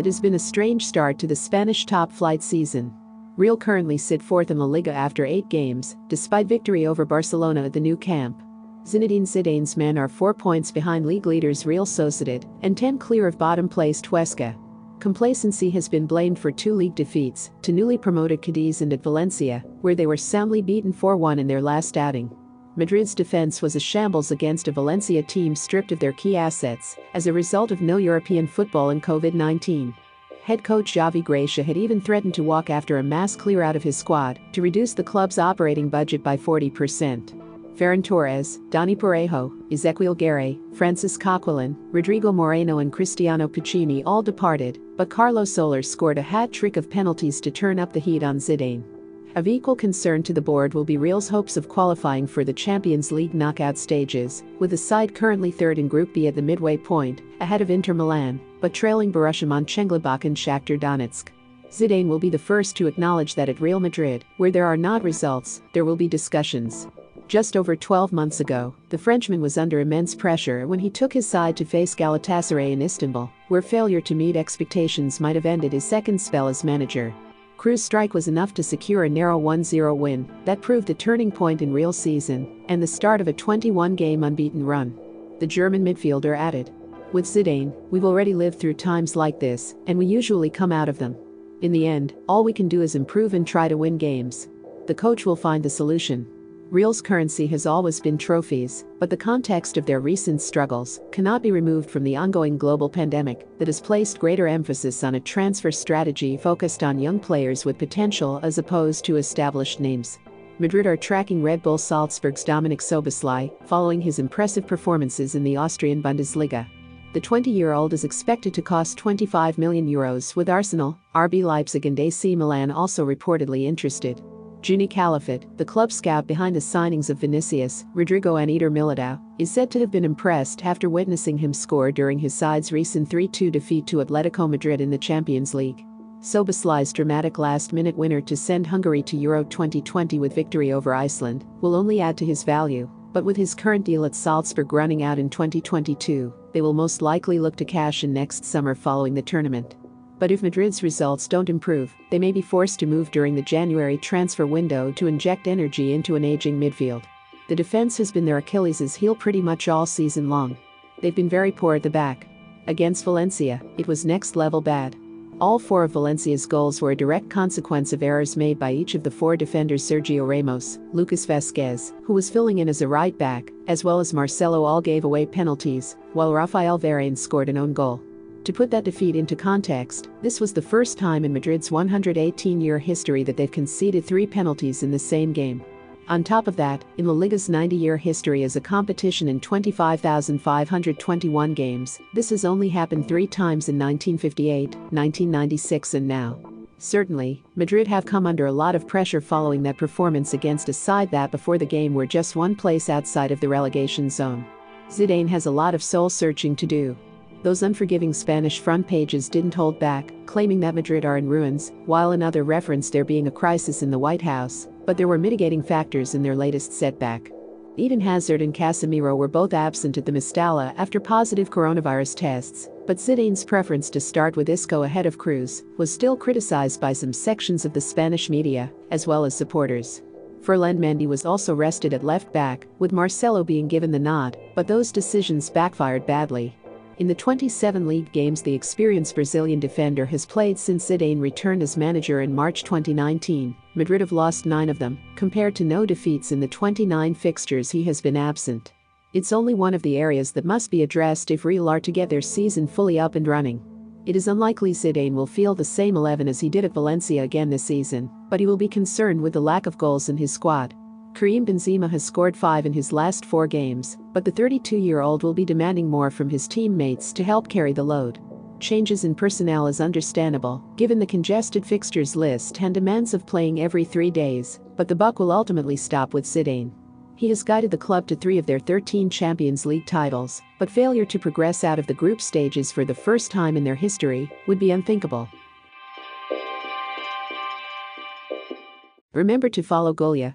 It has been a strange start to the Spanish top flight season. Real currently sit fourth in La Liga after eight games, despite victory over Barcelona at the Nou Camp. Zinedine Zidane's men are four points behind league leaders Real Sociedad and 10 clear of bottom placed Huesca. Complacency has been blamed for two league defeats to newly promoted Cadiz and at Valencia, where they were soundly beaten 4 1 in their last outing. Madrid's defense was a shambles against a Valencia team stripped of their key assets as a result of no European football and COVID 19. Head coach Javi Gracia had even threatened to walk after a mass clear out of his squad to reduce the club's operating budget by 40%. Ferran Torres, Dani Parejo, Ezequiel Garay, Francis Coquelin, Rodrigo Moreno and Cristiano Piccini all departed, but Carlos Soler scored a hat trick of penalties to turn up the heat on Zidane. Of equal concern to the board will be Real's hopes of qualifying for the Champions League knockout stages, with the side currently third in Group B at the midway point, ahead of Inter Milan, but trailing Borussia Mönchengladbach and Shakhtar Donetsk. Zidane will be the first to acknowledge that at Real Madrid, where there are not results, there will be discussions. Just over 12 months ago, the Frenchman was under immense pressure when he took his side to face Galatasaray in Istanbul, where failure to meet expectations might have ended his second spell as manager. Kroos' strike was enough to secure a narrow 1-0 win that proved a turning point in Real season and the start of a 21-game unbeaten run. The German midfielder added, With Zidane, we've already lived through times like this, and we usually come out of them. In the end, all we can do is improve and try to win games. The coach will find the solution. Real's currency has always been trophies, but the context of their recent struggles cannot be removed from the ongoing global pandemic that has placed greater emphasis on a transfer strategy focused on young players with potential as opposed to established names. Madrid are tracking Red Bull Salzburg's Dominik Szoboszlai following his impressive performances in the Austrian Bundesliga. The 20-year-old is expected to cost 25 million euros with Arsenal, RB Leipzig and AC Milan also reportedly interested. Juni Calafat, the club scout behind the signings of Vinicius, Rodrigo and Eder Militao, is said to have been impressed after witnessing him score during his side's recent 3-2 defeat to Atletico Madrid in the Champions League. Szoboszlai's dramatic last-minute winner to send Hungary to Euro 2020 with victory over Iceland will only add to his value, but with his current deal at Salzburg running out in 2022, they will most likely look to cash in next summer following the tournament. But if Madrid's results don't improve, they may be forced to move during the January transfer window to inject energy into an aging midfield. The defense has been their Achilles' heel pretty much all season long. They've been very poor at the back. Against Valencia, it was next level bad. All four of Valencia's goals were a direct consequence of errors made by each of the four defenders Sergio Ramos, Lucas Vázquez, who was filling in as a right back, as well as Marcelo all gave away penalties, while Rafael Varane scored an own goal. To put that defeat into context, this was the first time in Madrid's 118 year history that they've conceded three penalties in the same game. On top of that, in La Liga's 90 year history as a competition in 25,521 games, this has only happened three times in 1958, 1996, and now. Certainly, Madrid have come under a lot of pressure following that performance against a side that before the game were just one place outside of the relegation zone. Zidane has a lot of soul searching to do. Those unforgiving Spanish front pages didn't hold back, claiming that Madrid are in ruins, while another referenced there being a crisis in the White House, but there were mitigating factors in their latest setback. Eden Hazard and Casemiro were both absent at the Mestalla after positive coronavirus tests, but Zidane's preference to start with Isco ahead of Kroos was still criticized by some sections of the Spanish media, as well as supporters. Ferland Mendy was also rested at left back, with Marcelo being given the nod, but those decisions backfired badly. In the 27 league games the experienced Brazilian defender has played since Zidane returned as manager in March 2019, Madrid have lost nine of them, compared to no defeats in the 29 fixtures he has been absent. It's only one of the areas that must be addressed if Real are to get their season fully up and running. It is unlikely Zidane will field the same 11 as he did at Valencia again this season, but he will be concerned with the lack of goals in his squad. Karim Benzema has scored five in his last four games, but the 32-year-old will be demanding more from his teammates to help carry the load. Changes in personnel is understandable, given the congested fixtures list and demands of playing every three days, but the buck will ultimately stop with Zidane. He has guided the club to three of their 13 Champions League titles, but failure to progress out of the group stages for the first time in their history would be unthinkable. Remember to follow Golia